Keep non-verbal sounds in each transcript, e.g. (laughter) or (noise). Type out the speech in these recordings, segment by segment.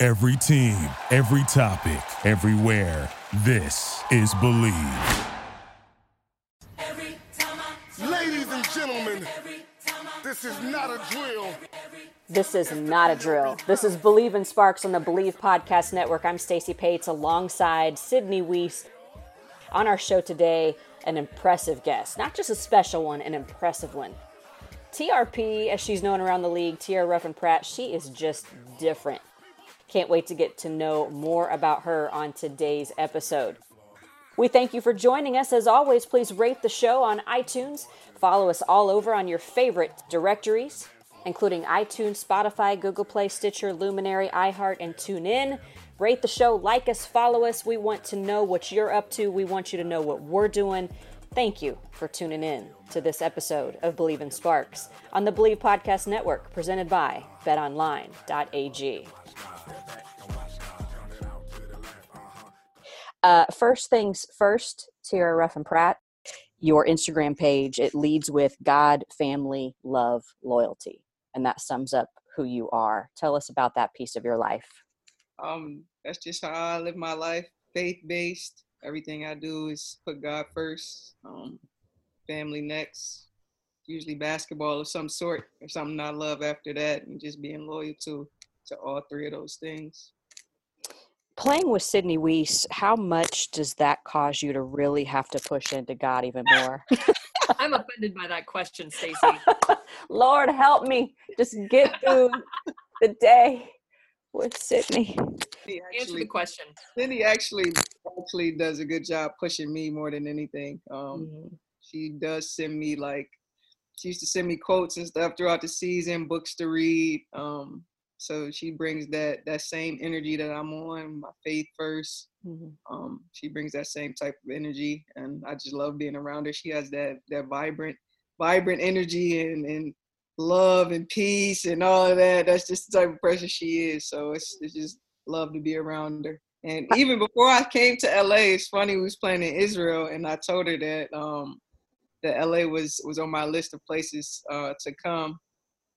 Every team, every topic, everywhere. This is Believe. Ladies and gentlemen, this is not a drill. This is not a drill. This is Believe in Sparks on the Believe Podcast Network. I'm Stacey Dales alongside Sydney Wiese. On our show today, an impressive guest. Not just a special one, an impressive one. TRP, as she's known around the league, Tierra Ruffin Pratt, she is just different. Can't wait to get to know more about her on today's episode. We thank you for joining us. As always, please rate the show on iTunes. Follow us all over on your favorite directories, including iTunes, Spotify, Google Play, Stitcher, Luminary, iHeart, and TuneIn. Rate the show, like us, follow us. We want to know what you're up to. We want you to know what we're doing. Thank you for tuning in to this episode of Believe in Sparks on the Believe Podcast Network, presented by betonline.ag. Uh, first things first, Tierra Ruffin Pratt, your Instagram page, it leads with God, family, love, loyalty. And that sums up who you are. Tell us about that piece of your life. Um, that's just how I live my life, faith based. Everything I do is put God first, um, family next, usually basketball of some sort or something I love after that, and just being loyal to to all three of those things. Playing with Sydney Wiese, how much does that cause you to really have to push into God even more? (laughs) I'm offended by that question, Stacey. (laughs) Lord help me just get through the day with Sydney. Sydney Answer the question. Sydney actually actually does a good job pushing me more than anything. Um, Mm-hmm. She does send me like she used to send me quotes and stuff throughout the season, books to read. Um, so she brings that that same energy that I'm on, my faith 1st Mhm. Um, she brings that same type of energy, and I just love being around her. She has that that vibrant, vibrant energy and and love and peace and all of that. That's just the type of person she is. So it's it's just love to be around her. And even before I came to LA, it's funny we was playing in Israel, and I told her that um that LA was was on my list of places uh, to come,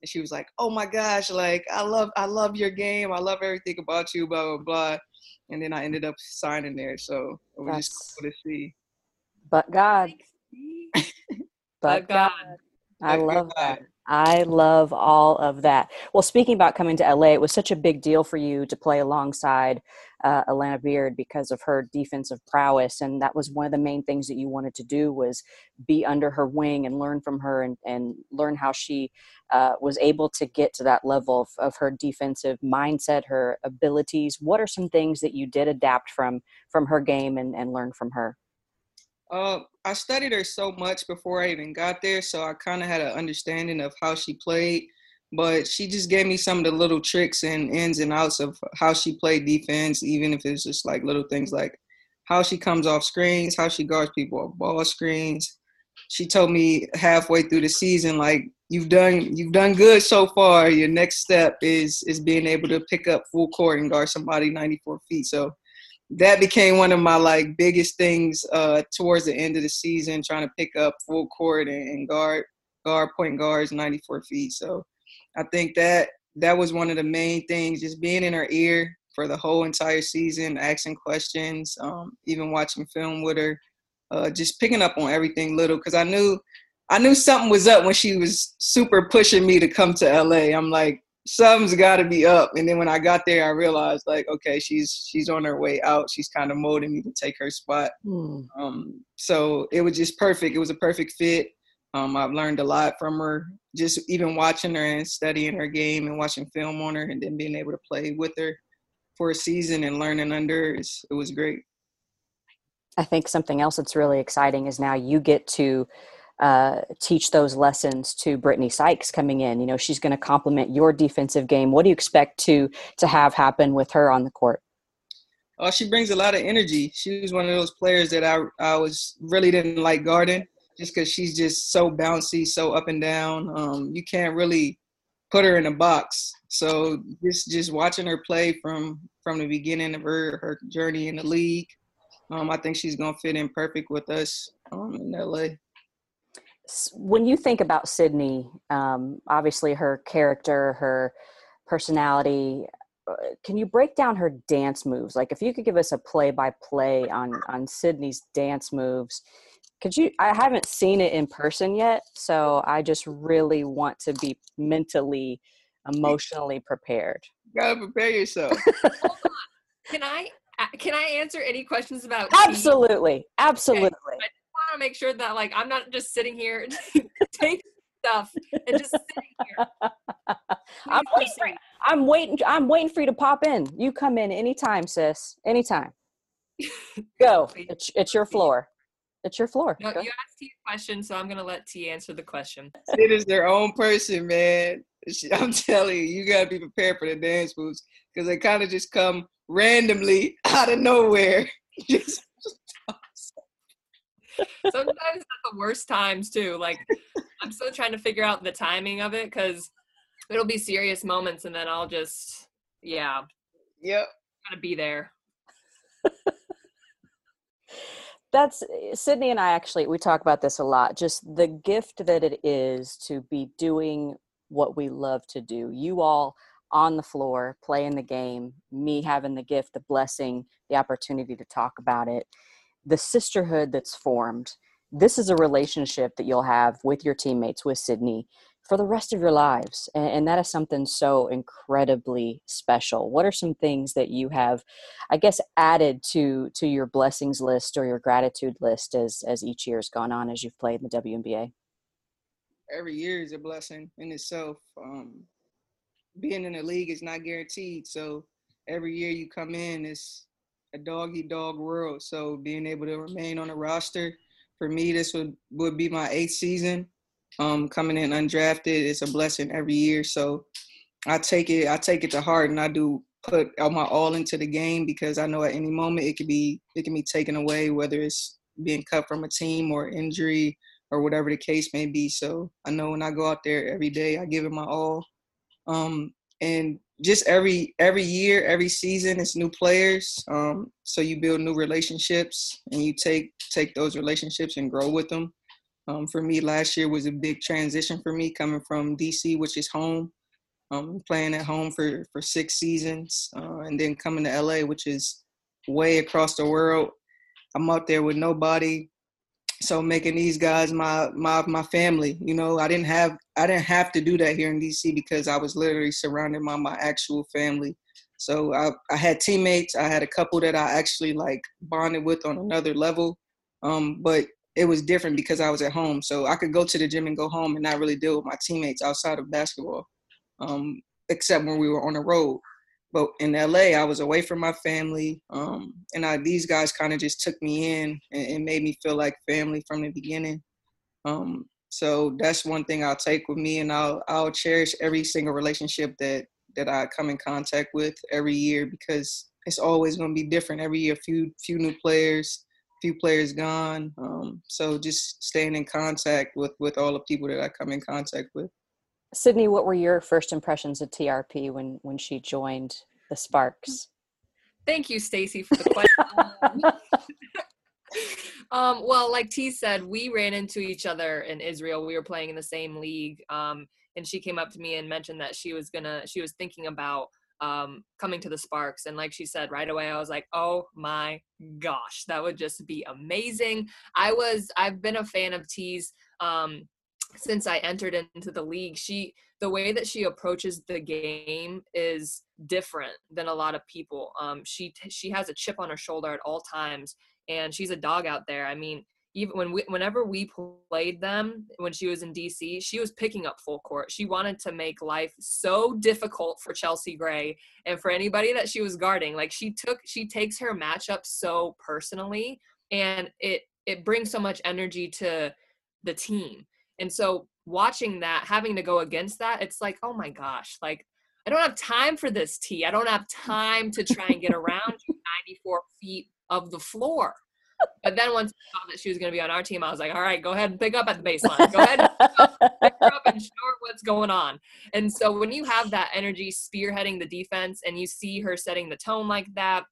and she was like, "Oh my gosh, like I love I love your game. I love everything about you." Blah blah blah. And then I ended up signing there, so it was just cool to see. But God, but But God. God. I But love God. that. I love all of that. Well, speaking about coming to LA, it was such a big deal for you to play alongside uh, Alana Beard because of her defensive prowess, and that was one of the main things that you wanted to do was be under her wing and learn from her and, and learn how she uh, was able to get to that level of, of her defensive mindset, her abilities. What are some things that you did adapt from from her game and, and learn from her? Uh, I studied her so much before I even got there, so I kind of had an understanding of how she played. But she just gave me some of the little tricks and ins and outs of how she played defense, even if it's just like little things like how she comes off screens, how she guards people off ball screens. She told me halfway through the season, like you've done you've done good so far. Your next step is is being able to pick up full court and guard somebody 94 feet. So that became one of my like biggest things uh, towards the end of the season, trying to pick up full court and, guard guard point guards 94 feet. So I think that that was one of the main things, just being in her ear for the whole entire season, asking questions, um, even watching film with her, uh, just picking up on everything little because I knew I knew something was up when she was super pushing me to come to LA. I'm like, something's got to be up. And then when I got there, I realized like, okay, she's she's on her way out. She's kind of molding me to take her spot. Um, so it was just perfect. It was a perfect fit. Um, I've learned a lot from her, just even watching her and studying her game and watching film on her, and then being able to play with her for a season and learning under her. It was great. I think something else that's really exciting is now you get to uh, teach those lessons to Brittney Sykes coming in? You know, she's going to complement your defensive game. What do you expect to to have happen with her on the court? Oh, she brings a lot of energy. She was one of those players that I I was really didn't like guarding just because she's just so bouncy, so up and down. Um, you can't really put her in a box. So just just watching her play from from the beginning of her her journey in the league, um, I think she's gonna fit in perfect with us um, in LA. When you think about Sydney, um, obviously her character, her personality, uh, can you break down her dance moves? Like if you could give us a play by play on on Sydney's dance moves, could you I haven't seen it in person yet, so I just really want to be mentally emotionally prepared. You gotta prepare yourself. (laughs) can I can I answer any questions about Absolutely. Absolutely. Okay. I want to make sure that like I'm not just sitting here (laughs) taking stuff and just sitting here. (laughs) I'm waiting, for, I'm waiting. I'm waiting for you to pop in. You come in anytime, sis. Anytime. (laughs) Go. It's it's your floor. It's your floor. No, Go. you asked T a question, so I'm gonna let T answer the question. It is their own person, man. I'm telling you, you gotta be prepared for the dance moves because they kind of just come randomly out of nowhere. Sometimes at the worst times too. Like I'm still trying to figure out the timing of it because it'll be serious moments and then I'll just yeah. Yep. Gotta be there. That's eh, Sydney and I actually we talk about this a lot. Just the gift that it is to be doing what we love to do. You all on the floor playing the game, me having the gift, the blessing, the opportunity to talk about it, the sisterhood that's formed. This is a relationship that you'll have with your teammates, with Sydney, for the rest of your lives. And, and, that is something so incredibly special. What are some things that you have, I guess, added to to your blessings list or your gratitude list as as each year's gone on as you've played in the WNBA? Every year is a blessing in itself. Um, being in the league is not guaranteed, so every year you come in is a dog eat dog world. So being able to remain on the roster, for me, this would would be my eighth season um, coming in undrafted it's a blessing every year. So I take it, I take it to heart, and I do put all my all into the game because I know at any moment it could be it can be taken away, whether it's being cut from a team or injury or whatever the case may be. So I know when I go out there every day, I give it my all. Um, and just every every year, every season, it's new players. Um, so you build new relationships, and you take take those relationships and grow with them. Um, for me, last year was a big transition for me coming from DC, which is home, um, playing at home for, for six seasons, uh, and then coming to LA, which is way across the world. I'm out there with nobody, so making these guys my my my family. You know, I didn't have I didn't have to do that here in DC because I was literally surrounded by my actual family. So I, I had teammates. I had a couple that I actually like bonded with on another level. Um, but it was different because I was at home. So I could go to the gym and go home and not really deal with my teammates outside of basketball, um, except when we were on the road. But in LA, I was away from my family, um, and I, these guys kind of just took me in and, and, made me feel like family from the beginning. Um, so that's one thing I'll take with me, and I'll I'll cherish every single relationship that that I come in contact with every year because it's always going to be different every year. Few few new players, few players gone. Um, so just staying in contact with with all the people that I come in contact with. Sydney, what were your first impressions of TRP when when she joined the Sparks? Thank you, Stacy, for the (laughs) question. (laughs) um, well, like T said, we ran into each other in Israel. We were playing in the same league, um, and she came up to me and mentioned that she was gonna, she was thinking about um, coming to the Sparks. And like she said, right away, I was like, oh my gosh, that would just be amazing. I was, I've been a fan of T's um, since I entered into the league. She, the way that she approaches the game is different than a lot of people. Um, she, she has a chip on her shoulder at all times and she's a dog out there. I mean, even when we whenever we played them when she was in DC, she was picking up full court. She wanted to make life so difficult for Chelsea Gray and for anybody that she was guarding. Like she took she takes her matchup so personally and it it brings so much energy to the team. And so watching that, having to go against that, it's like, oh my gosh, like I don't have time for this T. I don't have time to try and get around 94 feet of the floor. But then once I saw that she was going to be on our team, I was like, all right, go ahead and pick up at the baseline. Go ahead and pick up and show her what's going on. And so when you have that energy spearheading the defense and you see her setting the tone like that,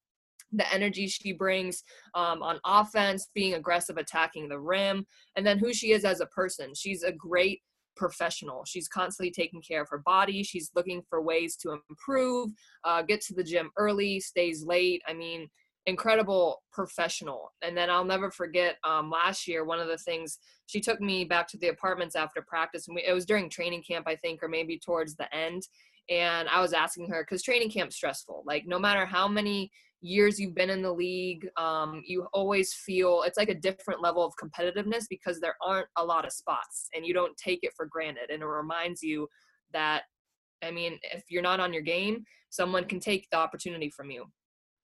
the energy she brings um, on offense, being aggressive, attacking the rim, and then who she is as a person. She's a great professional. She's constantly taking care of her body. She's looking for ways to improve, uh, get to the gym early, stays late. I mean, incredible professional. And then I'll never forget um, last year, one of the things she took me back to the apartments after practice, and we, it was during training camp, I think, or maybe towards the end. And I was asking her because training camp's stressful. Like no matter how many years you've been in the league, um, you always feel it's like a different level of competitiveness because there aren't a lot of spots, and you don't take it for granted. And it reminds you that, I mean, if you're not on your game, someone can take the opportunity from you.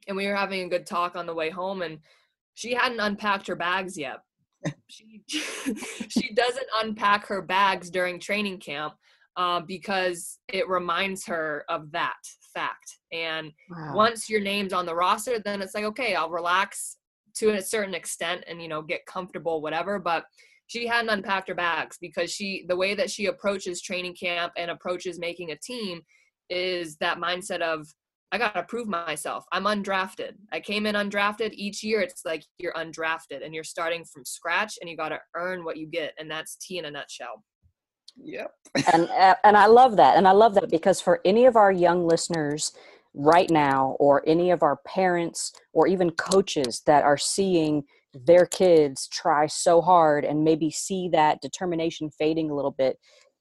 And we were having a good talk on the way home and she hadn't unpacked her bags yet. She (laughs) she doesn't unpack her bags during training camp uh, because it reminds her of that fact and wow. once your name's on the roster then it's like okay i'll relax to a certain extent and you know get comfortable whatever but she hadn't unpacked her bags because she the way that she approaches training camp and approaches making a team is that mindset of I got to prove myself. I'm undrafted. I came in undrafted. Each year, it's like you're undrafted and you're starting from scratch and you got to earn what you get. And that's T in a nutshell. Yep. and, uh, and I love that. And I love that because for any of our young listeners right now, or any of our parents, or even coaches that are seeing their kids try so hard and maybe see that determination fading a little bit,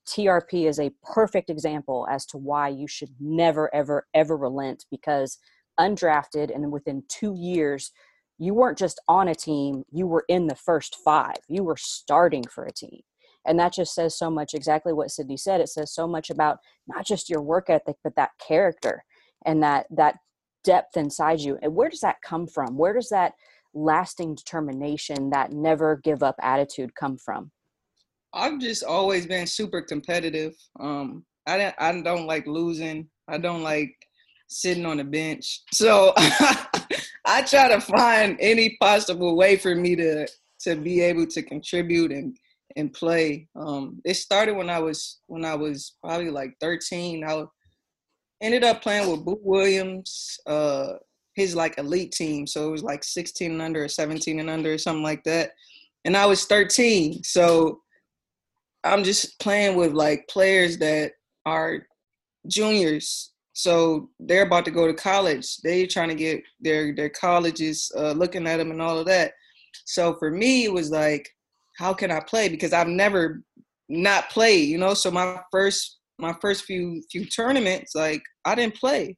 TRP is a perfect example as to why you should never, ever, ever relent because undrafted and within two years, you weren't just on a team, you were in the first five. You were starting for a team. And that just says so much exactly what Sydney said. It says so much about not just your work ethic, but that character and that that depth inside you. And where does that come from? Where does that lasting determination, that never give up attitude come from? I've just always been super competitive. Um, I don't, I don't like losing. I don't like sitting on the bench. So (laughs) I try to find any possible way for me to to be able to contribute and and play. Um, it started when I was when I was probably like 13. I ended up playing with Boo Williams, uh, his like elite team. So it was like 16 and under or 17 and under or something like that. And I was 13. So I'm just playing with like players that are juniors, so they're about to go to college. They're trying to get their their colleges uh, looking at them and all of that. So for me, it was like, how can I play? Because I've never not played, you know. So my first my first few few tournaments, like I didn't play.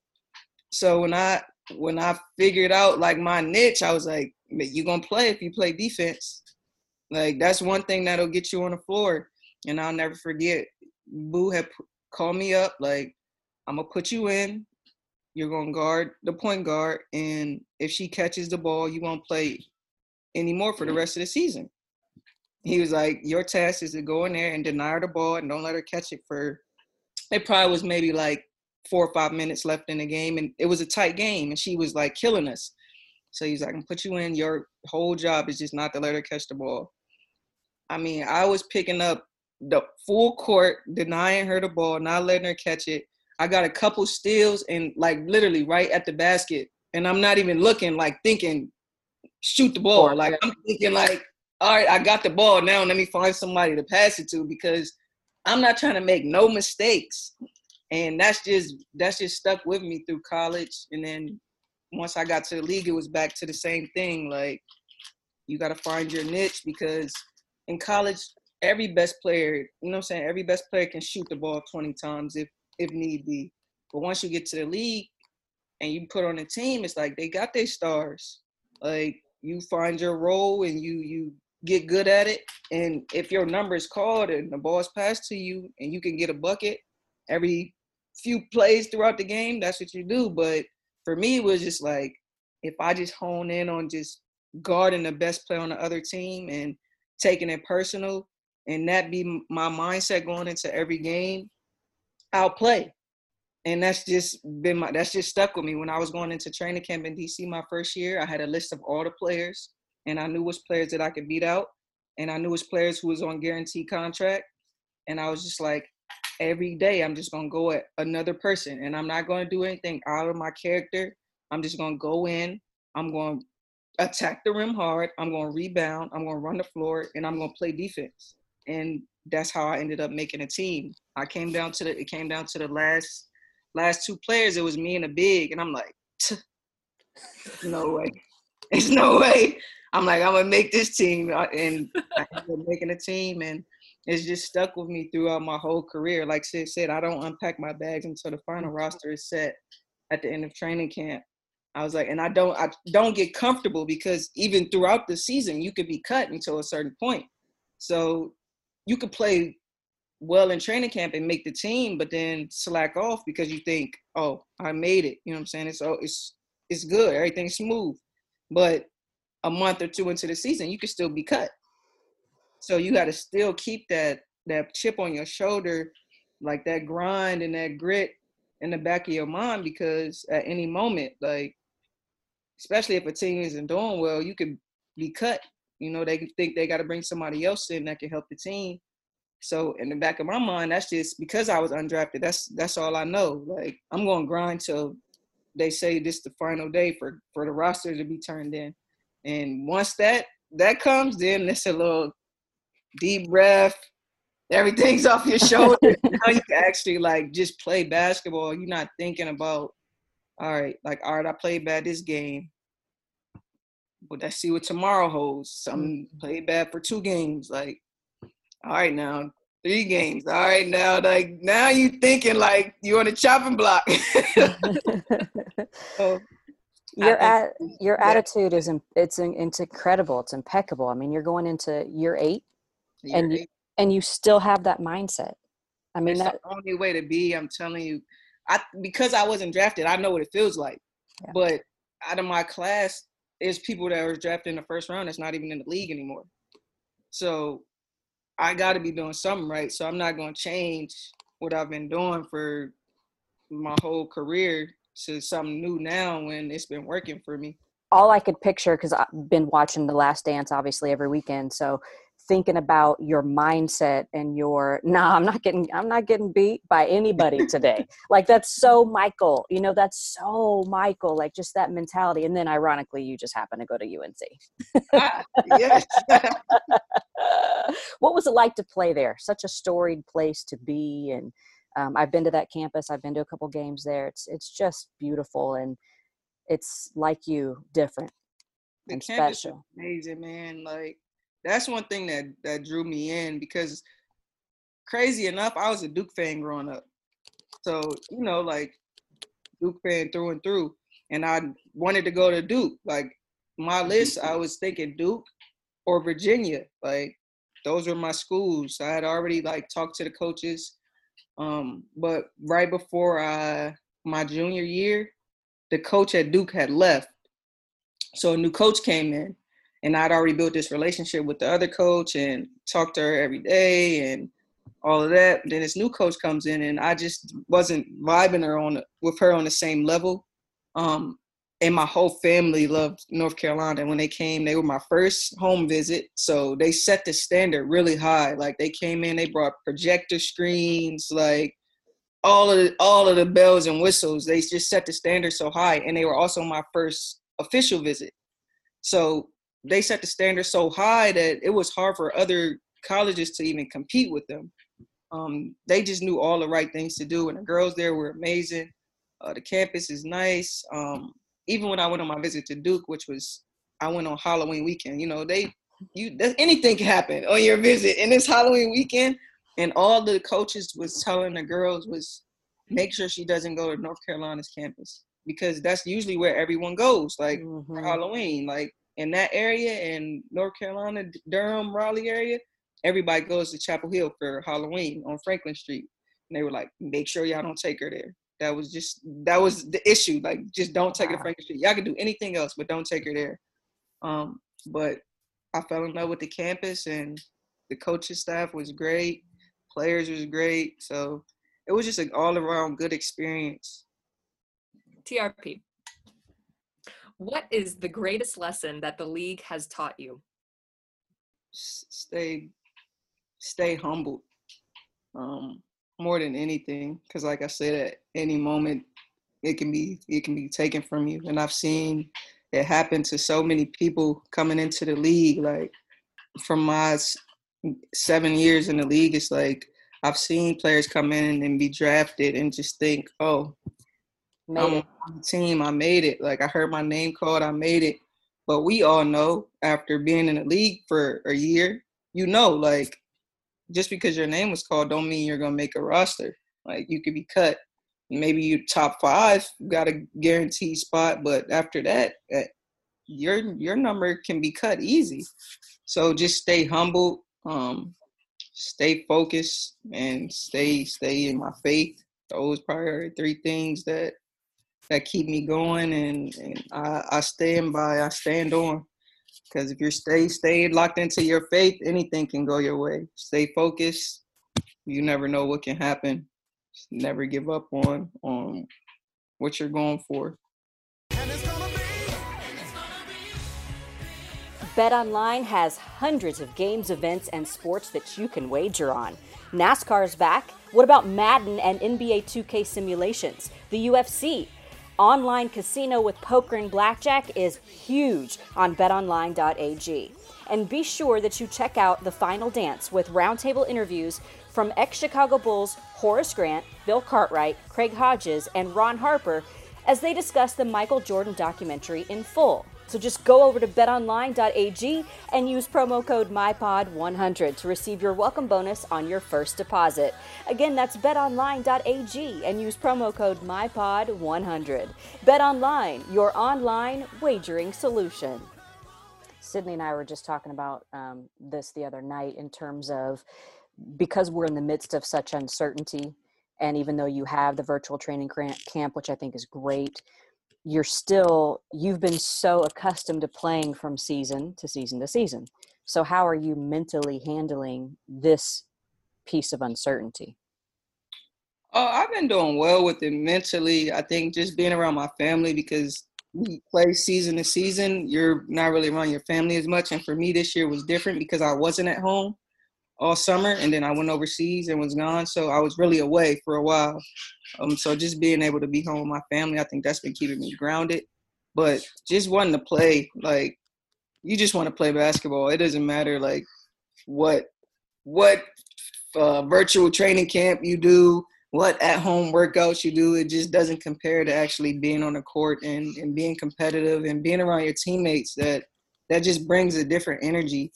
So when I when I figured out like my niche, I was like, you gonna play if you play defense. Like that's one thing that'll get you on the floor and I'll never forget. Boo had called me up like, "I'm gonna put you in. You're gonna guard the point guard, and if she catches the ball, you won't play anymore for the rest of the season." He was like, "Your task is to go in there and deny her the ball and don't let her catch it for." It probably was maybe like four or five minutes left in the game, and it was a tight game, and she was like killing us. So he's like, "I can put you in. Your whole job is just not to let her catch the ball." I mean, I was picking up the full court, denying her the ball, not letting her catch it. I got a couple steals and like literally right at the basket. And I'm not even looking like thinking, shoot the ball. Like I'm thinking like, all right, I got the ball now. Let me find somebody to pass it to because I'm not trying to make no mistakes. And that's just that's just stuck with me through college. And then once I got to the league, it was back to the same thing. Like you got to find your niche because in college every best player, you know what I'm saying? Every best player can shoot the ball 20 times if if need be. But once you get to the league and you put on a team, it's like they got their stars. Like you find your role and you you get good at it. And if your number is called and the ball's passed to you and you can get a bucket every few plays throughout the game, that's what you do. But for me, it was just like if I just hone in on just guarding the best player on the other team and taking it personal, and that be my mindset going into every game, I'll play. And that's just been my that's just stuck with me. When I was going into training camp in DC my first year, I had a list of all the players and I knew which players that I could beat out. And I knew which players who was on guaranteed contract. And I was just like, every day I'm just gonna go at another person and I'm not gonna do anything out of my character. I'm just gonna go in, I'm gonna attack the rim hard, I'm gonna rebound, I'm gonna run the floor, and I'm gonna play defense. And that's how I ended up making a team. I came down to the it came down to the last last two players. It was me and a big, and I'm like, no way, (laughs) there's no way. I'm like, I'm gonna make this team, uh, and I ended up making a team, and it's just stuck with me throughout my whole career. Like Sid said, I don't unpack my bags until the final mm-hmm. roster is set at the end of training camp. I was like, and I don't, I don't get comfortable because even throughout the season, you could be cut until a certain point. So you could play well in training camp and make the team, but then slack off because you think, oh, I made it. You know what I'm saying? It's oh, it's it's good, everything's smooth. But a month or two into the season, you could still be cut. So you got to still keep that that chip on your shoulder, like that grind and that grit in the back of your mind because at any moment, like especially if a team isn't doing well, you could be cut. You know, they think they got to bring somebody else in that can help the team. So in the back of my mind, that's just because I was undrafted. That's that's all I know. Like I'm going to grind till they say this the final day for for the roster to be turned in. And once that that comes, then it's a little deep breath. Everything's off your (laughs) shoulder. now you can actually like just play basketball. You're not thinking about all right, like, all right, I played bad this game, but let's see what tomorrow holds. Some mm-hmm. played bad for two games. Like, all right, now three games. All right, now like now you thinking like you're on a chopping block. (laughs) (laughs) so, your at, your attitude is it's it's incredible. It's impeccable. I mean, you're going into year eight, year and eight. you and you still have that mindset. I mean, it's that the only way to be. I'm telling you, I because I wasn't drafted, I know what it feels like. Yeah. But out of my class, there's people that were drafted in the first round that's not even in the league anymore. So I got to be doing something right. So I'm not going to change what I've been doing for my whole career to something new now when it's been working for me. All I could picture because I've been watching The Last Dance obviously every weekend. So thinking about your mindset and your (laughs) nah i'm not getting i'm not getting beat by anybody (laughs) today like that's so michael you know that's so michael like just that mentality and then ironically you just happen to go to unc ah, yes (laughs) what was it like to play there such a storied place to be and um, i've been to that campus i've been to a couple games there it's it's just beautiful and it's like you different the and special amazing man like that's one thing that that drew me in because crazy enough, I was a Duke fan growing up. So, you know, like Duke fan through and through. And I wanted to go to Duke. Like my list, I was thinking Duke or Virginia. Like those were my schools. I had already like talked to the coaches. Um, but right before I, my junior year, the coach at Duke had left. So a new coach came in and I'd already built this relationship with the other coach and talked to her every day and all of that. Then this new coach comes in, and I just wasn't vibing her on with her on the same level. Um, and my whole family loved North Carolina. And when they came, they were my first home visit, so they set the standard really high. Like they came in, they brought projector screens, like all of the, all of the bells and whistles. They just set the standard so high, and they were also my first official visit. So they set the standard so high that it was hard for other colleges to even compete with them. Um, they just knew all the right things to do, and the girls there were amazing. Uh, the campus is nice. Um, even when I went on my visit to Duke, which was I went on Halloween weekend. You know, they you anything can happen on your visit, and it's Halloween weekend, and all the coaches was telling the girls was make sure she doesn't go to North Carolina's campus because that's usually where everyone goes, like mm-hmm. for Halloween. Like in that area in North Carolina, Durham, Raleigh area, everybody goes to Chapel Hill for Halloween on Franklin Street. And they were like, make sure y'all don't take her there. That was just that was the issue. Like, just don't take her to Franklin Street. Y'all can do anything else, but don't take her there. Um, but I fell in love with the campus and The coaching staff was great. Players was great. So it was just an all around good experience. TRP. What is the greatest lesson that the league has taught you? Stay, stay humble. Um, more than anything, because like I said, at any moment it can be it can be taken from you, and I've seen it happen to so many people coming into the league. Like from my seven years in the league, it's like I've seen players come in and be drafted and just think, oh, made I'm on the team. I made it. Like I heard my name called. I made it. But we all know after being in the league for a year, you know, like just because your name was called don't mean you're gonna make a roster. Like you could be cut. Maybe you top five, got a guaranteed spot, but after that, eh, your your number can be cut easy. So just stay humble, um, stay focused, and stay stay in my faith. Those probably three things that that keep me going and, and I, I stand by, I stand on. Because if you're stay stay locked into your faith, anything can go your way. Stay focused. You never know what can happen. Never give up on on what you're going for. BetOnline has hundreds of games, events, and sports that you can wager on. NASCAR is back. What about Madden and NBA 2K simulations? The UFC, Online casino with poker and blackjack is huge on betonline.ag. And be sure that you check out The Final Dance with roundtable interviews from ex Chicago Bulls Horace Grant, Bill Cartwright, Craig Hodges, and Ron Harper as they discuss the Michael Jordan documentary in full. So just go over to betonline.ag and use promo code MyPod100 to receive your welcome bonus on your first deposit. Again, that's betonline.ag and use promo code MyPod100. BetOnline, your online wagering solution. Sydney and I were just talking about um, this the other night in terms of because we're in the midst of such uncertainty, and even though you have the virtual training camp, which I think is great, you're still you've been so accustomed to playing from season to season to season. So how are you mentally handling this piece of uncertainty? Oh i've been doing well with it mentally i think just being around my family because we play season to season you're not really around your family as much and for me this year was different because i wasn't at home all summer, and then I went overseas and was gone. So I was really away for a while. Um, so just being able to be home with my family, I think that's been keeping me grounded. But just wanting to play, like you just want to play basketball. It doesn't matter like what what uh, virtual training camp you do, what at home workouts you do. It just doesn't compare to actually being on the court and, and being competitive and being around your teammates. That that just brings a different energy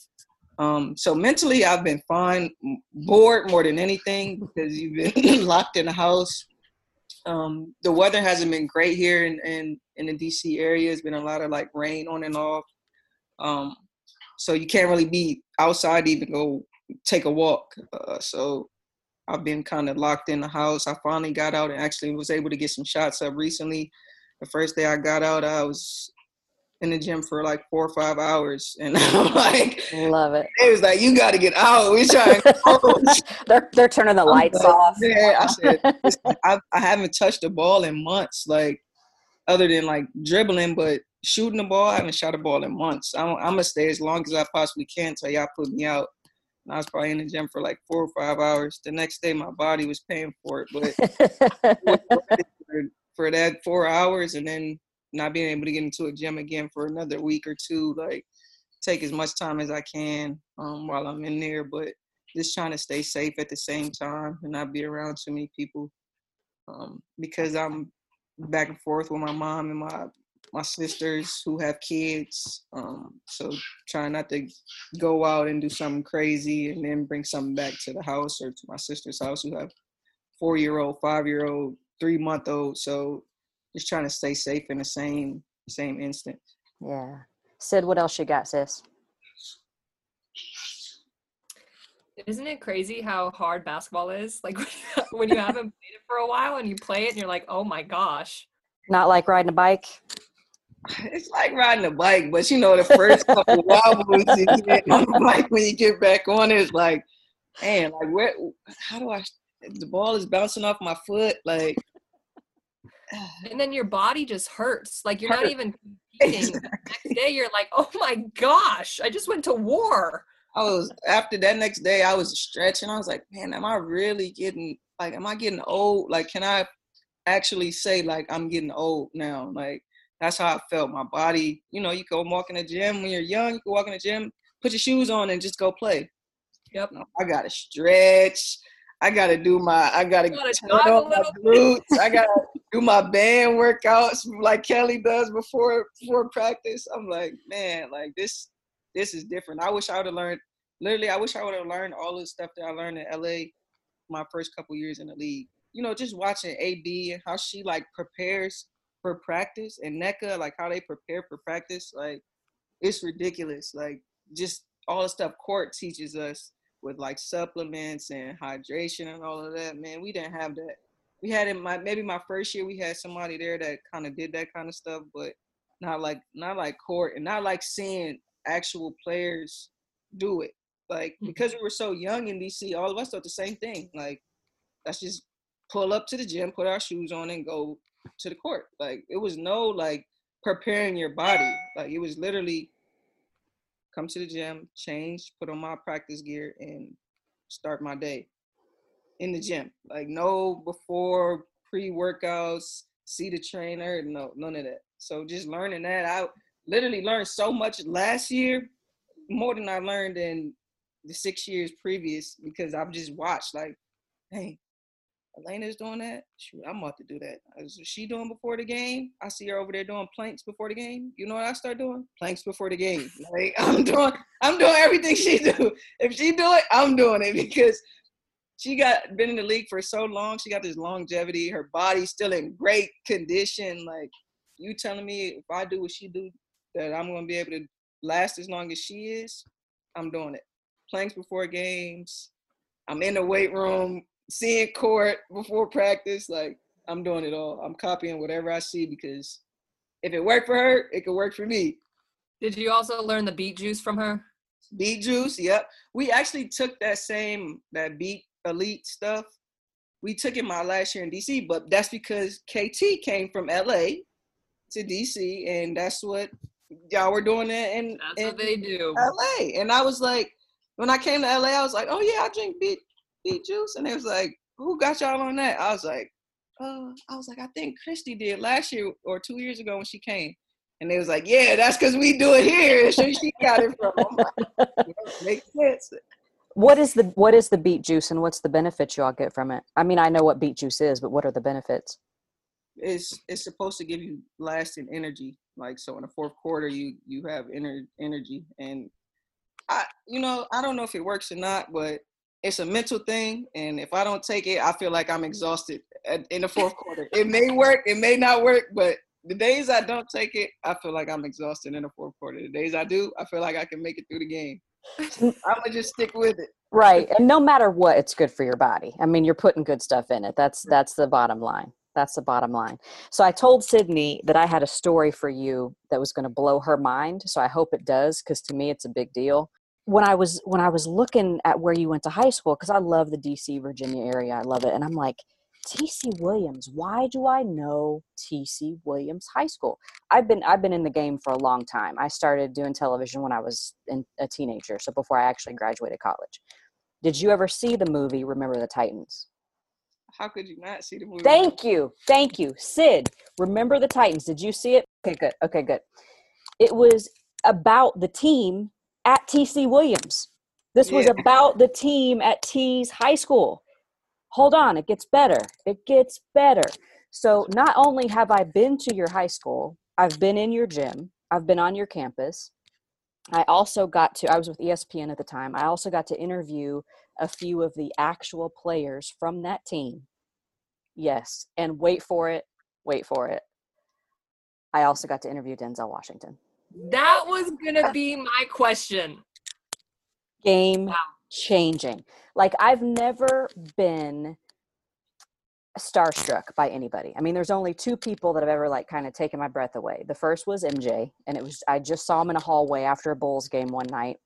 um, so mentally, I've been fine, bored more than anything because you've been (laughs) locked in the house. Um, the weather hasn't been great here in, in, in the DC area. It's been a lot of like rain on and off. Um, so you can't really be outside to even go take a walk. Uh, so I've been kind of locked in the house. I finally got out and actually was able to get some shots up recently. The first day I got out, I was in the gym for like four or five hours, and (laughs) I'm like, love it. It was like, you got to get out. We trying. (laughs) they're they're turning the lights like, off. Yeah, I said, I, (laughs) I haven't touched a ball in months, like other than like dribbling, but shooting the ball, I haven't shot a ball in months. I'm, I'm gonna stay as long as I possibly can till y'all put me out. And I was probably in the gym for like four or five hours. The next day, my body was paying for it, but for, for that four hours, and then not being able to get into a gym again for another week or two, like take as much time as I can um, while I'm in there, but just trying to stay safe at the same time and not be around too many people um, because I'm back and forth with my mom and my my sisters who have kids. Um, so trying not to go out and do something crazy and then bring something back to the house or to my sister's house who have four year old, five year old, three month old. So just trying to stay safe in the same same instance. Yeah. Sid, what else you got, sis? Isn't it crazy how hard basketball is? Like (laughs) when you haven't played it for a while and you play it and you're like, oh my gosh. Not like riding a bike. (sighs) it's like riding a bike, but you know, the first couple wobbles you get on the (laughs) bike when you get back on it, it's like, man, like where? How do I? The ball is bouncing off my foot, like. And then your body just hurts. Like you're not even (laughs) competing. The next day, you're like, oh my gosh, I just went to war. I was after that next day, I was stretching. I was like, man, am I really getting like, am I getting old? Like, can I actually say like I'm getting old now? Like, that's how I felt. My body, you know, you go walk in the gym when you're young. You can walk in the gym, put your shoes on, and just go play. Yep. I gotta stretch. I gotta do my. I gotta, gotta turn my glutes. I gotta do my band workouts like Kelly does before before practice. I'm like, man, like this. This is different. I wish I would have learned. Literally, I wish I would have learned all the stuff that I learned in LA, my first couple years in the league. You know, just watching AD and how she like prepares for practice and Nneka, like how they prepare for practice, like it's ridiculous. Like just all the stuff court teaches us with like supplements and hydration and all of that. Man, we didn't have that. We had in my maybe my first year we had somebody there that kind of did that kind of stuff, but not like not like court and not like seeing actual players do it. Like mm. because we were so young in DC, all of us thought the same thing. Like let's just pull up to the gym, put our shoes on, and go to the court. Like it was no like preparing your body. Like it was literally come to the gym, change, put on my practice gear, and start my day in the gym. Like no before pre workouts, see the trainer, no none of that. So just learning that, I literally learned so much last year, more than I learned in the six years previous because I've just watched like, hey, Alana's doing that. Shoot, I'm about to do that. Uh, is she doing before the game? I see her over there doing planks before the game. You know what I start doing? Planks before the game. Like (laughs) I'm doing, I'm doing everything she do. If she do it, I'm doing it because she got been in the league for so long. She got this longevity. Her body's still in great condition. Like you telling me if I do what she do, that I'm gonna be able to last as long as she is. I'm doing it. Planks before games. I'm in the weight room seeing court before practice. Like I'm doing it all. I'm copying whatever I see because if it worked for her, it could work for me. Did you also learn the beet juice from her? Beet juice, yep. We actually took that same that beet elite stuff. We took it my last year in DC, but that's because KT came from LA to DC, and that's what y'all were doing it in, that's in what they do. LA. And I was like, when I came to LA, I was like, oh yeah, I drink beet beet juice? And they was like, who got y'all on that? I was like, uh, I was like, I think Kristi did last year or two years ago when she came. And they was like, yeah, that's because we do it here. So she got it from. Like, makes sense. What is the what is the beet juice and what's the benefits y'all get from it? I mean, I know what beet juice is, but what are the benefits? It's it's supposed to give you lasting energy. Like so, in the fourth quarter, you you have ener- energy, and I you know I don't know if it works or not, but it's a mental thing, and if I don't take it, I feel like I'm exhausted at, in the fourth quarter. It may work, it may not work, but the days I don't take it, I feel like I'm exhausted in the fourth quarter. The days I do, I feel like I can make it through the game. (laughs) I'm gonna just stick with it. Right, and no matter what, it's good for your body. I mean, you're putting good stuff in it. That's mm. that's the bottom line. That's the bottom line. So I told Sydney that I had a story for you that was going to blow her mind. So I hope it does, because to me, it's a big deal when I was when I was looking at where you went to high school, because I love the DC Virginia area, I love it, and I'm like, TC Williams. Why do I know TC Williams High School? I've been I've been in the game for a long time. I started doing television when I was in, a teenager, so before I actually graduated college. Did you ever see the movie Remember the Titans? How could you not see the movie? Thank you, thank you, Sid. Remember the Titans? Did you see it? Okay, good. Okay, good. It was about the team at TC Williams. This yeah. was about the team at T's high school. Hold on, it gets better. It gets better. So, not only have I been to your high school, I've been in your gym, I've been on your campus. I also got to, I was with ESPN at the time, I also got to interview a few of the actual players from that team. Yes, and wait for it, wait for it. I also got to interview Denzel Washington. That was gonna be my question. Game wow. Changing. Like I've never been starstruck by anybody. I mean, there's only two people that have ever like kind of taken my breath away. The first was MJ, and it was I just saw him in a hallway after a Bulls game one night,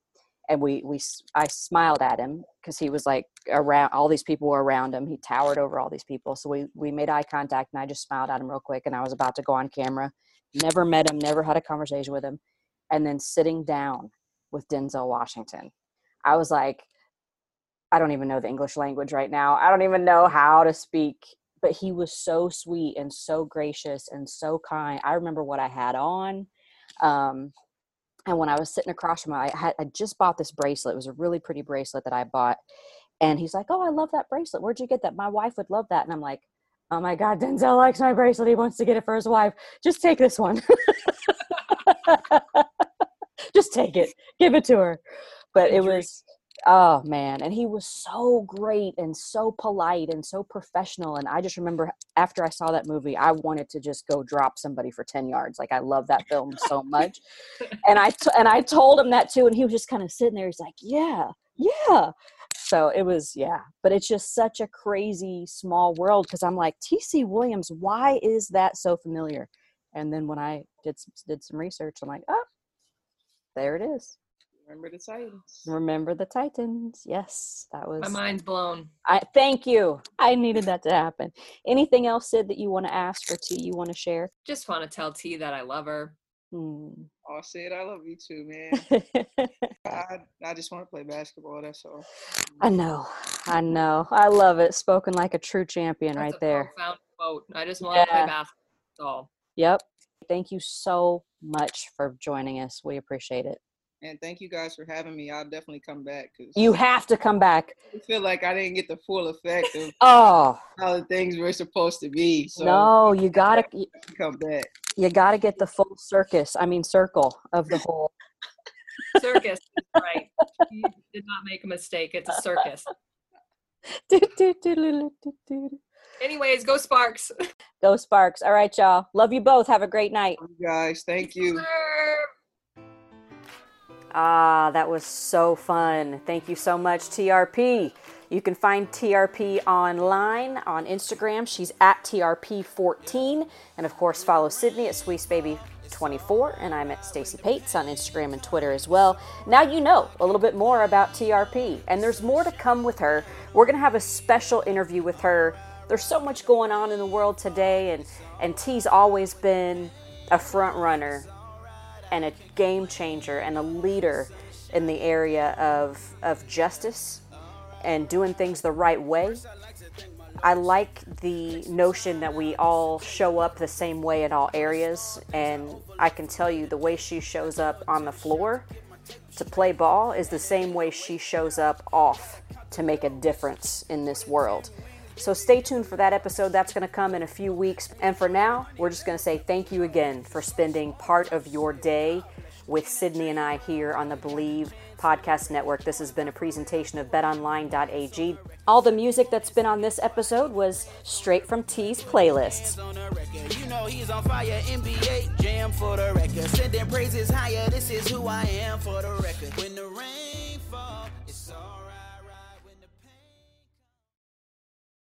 and we we I smiled at him because he was like around all these people were around him. He towered over all these people, so we we made eye contact, and I just smiled at him real quick, and I was about to go on camera. Never met him, never had a conversation with him, and then sitting down with Denzel Washington, I was like I don't even know the English language right now. I don't even know how to speak, but he was so sweet and so gracious and so kind. I remember what I had on. Um, and when I was sitting across from him, I had I just bought this bracelet. It was a really pretty bracelet that I bought. And he's like, Oh, I love that bracelet. Where'd you get that? My wife would love that. And I'm like, Oh my God, Denzel likes my bracelet. He wants to get it for his wife. Just take this one. (laughs) just take it. Give it to her. But it was oh man and he was so great and so polite and so professional and i just remember after i saw that movie i wanted to just go drop somebody for 10 yards like i love that film so much and i t- and i told him that too and he was just kind of sitting there he's like yeah yeah. So it was yeah but it's just such a crazy small world because i'm like tc williams why is that so familiar? And then when i did did some research i'm like oh there it is Remember the Titans. Remember the Titans. Yes, that was My mind's blown. I thank you. I needed that to happen. Anything else, Sid, that you want to ask or T you want to share? Just want to tell T that I love her. Hmm. Oh, Sid, I love you too, man. (laughs) I, I just want to play basketball. That's all. I know. I know. I love it. Spoken like a true champion That's right a there. Profound quote. I just want to play basketball. That's all. Yep. Thank you so much for joining us. We appreciate it. And thank you guys for having me. I'll definitely come back because You have to come back. I feel like I didn't get the full effect of Oh, how the things were supposed to be. So no, you got to (laughs) come back. you got to get the full circus. I mean circle of the whole (laughs) Circus right. You did not make a mistake. It's a circus. (laughs) Anyways, go Sparks. Go Sparks. All right, y'all. Love you both. Have a great night. You guys, thank you. Ah, that was so fun. Thank you so much, TRP. You can find TRP online on Instagram. She's at TRP14. And of course, follow Sydney at SweetBaby24. And I'm at Stacy Pates on Instagram and Twitter as well. Now you know a little bit more about TRP. And there's more to come with her. We're going to have a special interview with her. There's so much going on in the world today. And, and T's always been a front runner and a game changer and a leader in the area of, of justice and doing things the right way. I like the notion that we all show up the same way in all areas, and I can tell you the way she shows up on the floor to play ball is the same way she shows up off to make a difference in this world. So stay tuned for that episode. That's going to come in a few weeks. And for now, we're just going to say thank you again for spending part of your day with Sydney and I here on the Believe Podcast Network. This has been a presentation of betonline.ag. All the music that's been on this episode was straight from T's playlists. You know he's on fire. NBA jam for the record. Sending praises higher. This is who I am for the record. When the rain falls,